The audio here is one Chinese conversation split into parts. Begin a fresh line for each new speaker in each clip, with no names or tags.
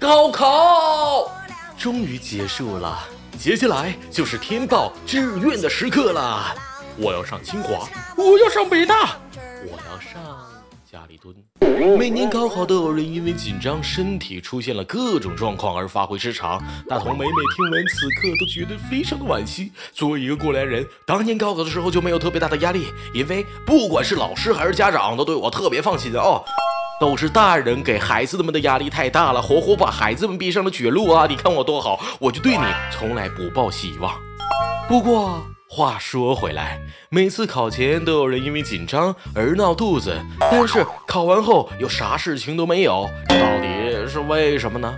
高考终于结束了，接下来就是填报志愿的时刻了。我要上清华，我要上北大，我要上家里蹲。每年高考都有人因为紧张，身体出现了各种状况而发挥失常。大同每每听闻此刻都觉得非常的惋惜。作为一个过来人，当年高考的时候就没有特别大的压力，因为不管是老师还是家长都对我特别放心的哦。都是大人给孩子们的压力太大了，活活把孩子们逼上了绝路啊！你看我多好，我就对你从来不抱希望。不过话说回来，每次考前都有人因为紧张而闹肚子，但是考完后又啥事情都没有，到底是为什么呢？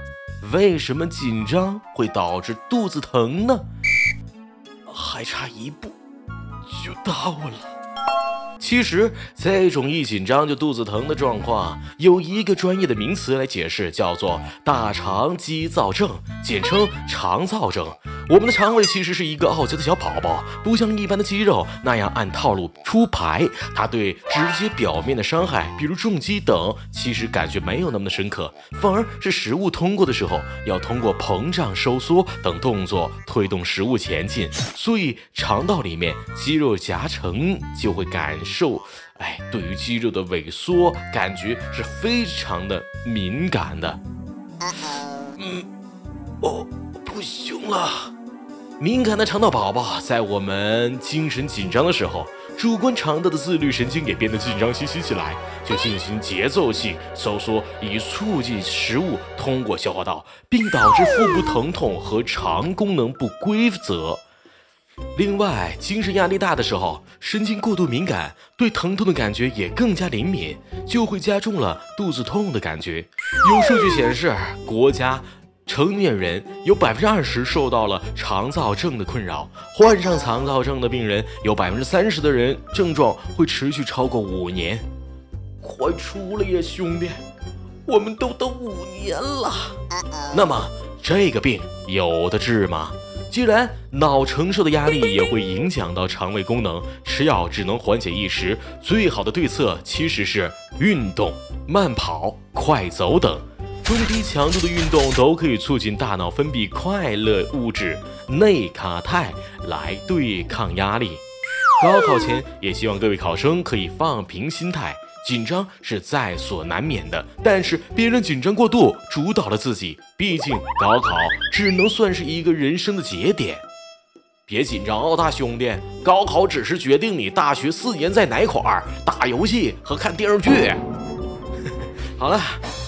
为什么紧张会导致肚子疼呢？还差一步就到了。其实，这种一紧张就肚子疼的状况，有一个专业的名词来解释，叫做大肠肌躁症，简称肠躁症。我们的肠胃其实是一个傲娇的小宝宝，不像一般的肌肉那样按套路出牌。它对直接表面的伤害，比如重击等，其实感觉没有那么的深刻，反而是食物通过的时候，要通过膨胀、收缩等动作推动食物前进。所以肠道里面肌肉夹层就会感受，哎，对于肌肉的萎缩感觉是非常的敏感的。嗯，哦，不行了。敏感的肠道宝宝在我们精神紧张的时候，主观肠道的自律神经也变得紧张兮兮起来，就进行节奏性收缩，以促进食物通过消化道，并导致腹部疼痛和肠功能不规则。另外，精神压力大的时候，神经过度敏感，对疼痛的感觉也更加灵敏，就会加重了肚子痛的感觉。有数据显示，国家。成年人有百分之二十受到了肠燥症的困扰，患上肠燥症的病人有百分之三十的人症状会持续超过五年。快出来呀，兄弟！我们都等五年了。那么这个病有的治吗？既然脑承受的压力也会影响到肠胃功能，吃药只能缓解一时。最好的对策其实是运动，慢跑、快走等。中低强度的运动都可以促进大脑分泌快乐物质内卡肽来对抗压力。高考前也希望各位考生可以放平心态，紧张是在所难免的，但是别让紧张过度主导了自己。毕竟高考只能算是一个人生的节点。别紧张哦，大兄弟，高考只是决定你大学四年在哪块儿打游戏和看电视剧。好了。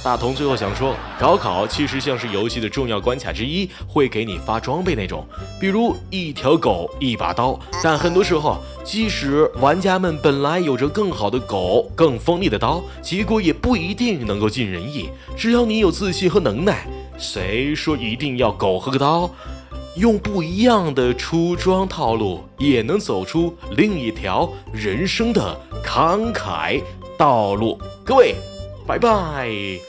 大同最后想说，高考其实像是游戏的重要关卡之一，会给你发装备那种，比如一条狗、一把刀。但很多时候，即使玩家们本来有着更好的狗、更锋利的刀，结果也不一定能够尽人意。只要你有自信和能耐，谁说一定要狗和个刀？用不一样的出装套路，也能走出另一条人生的慷慨道路。各位，Bye bye.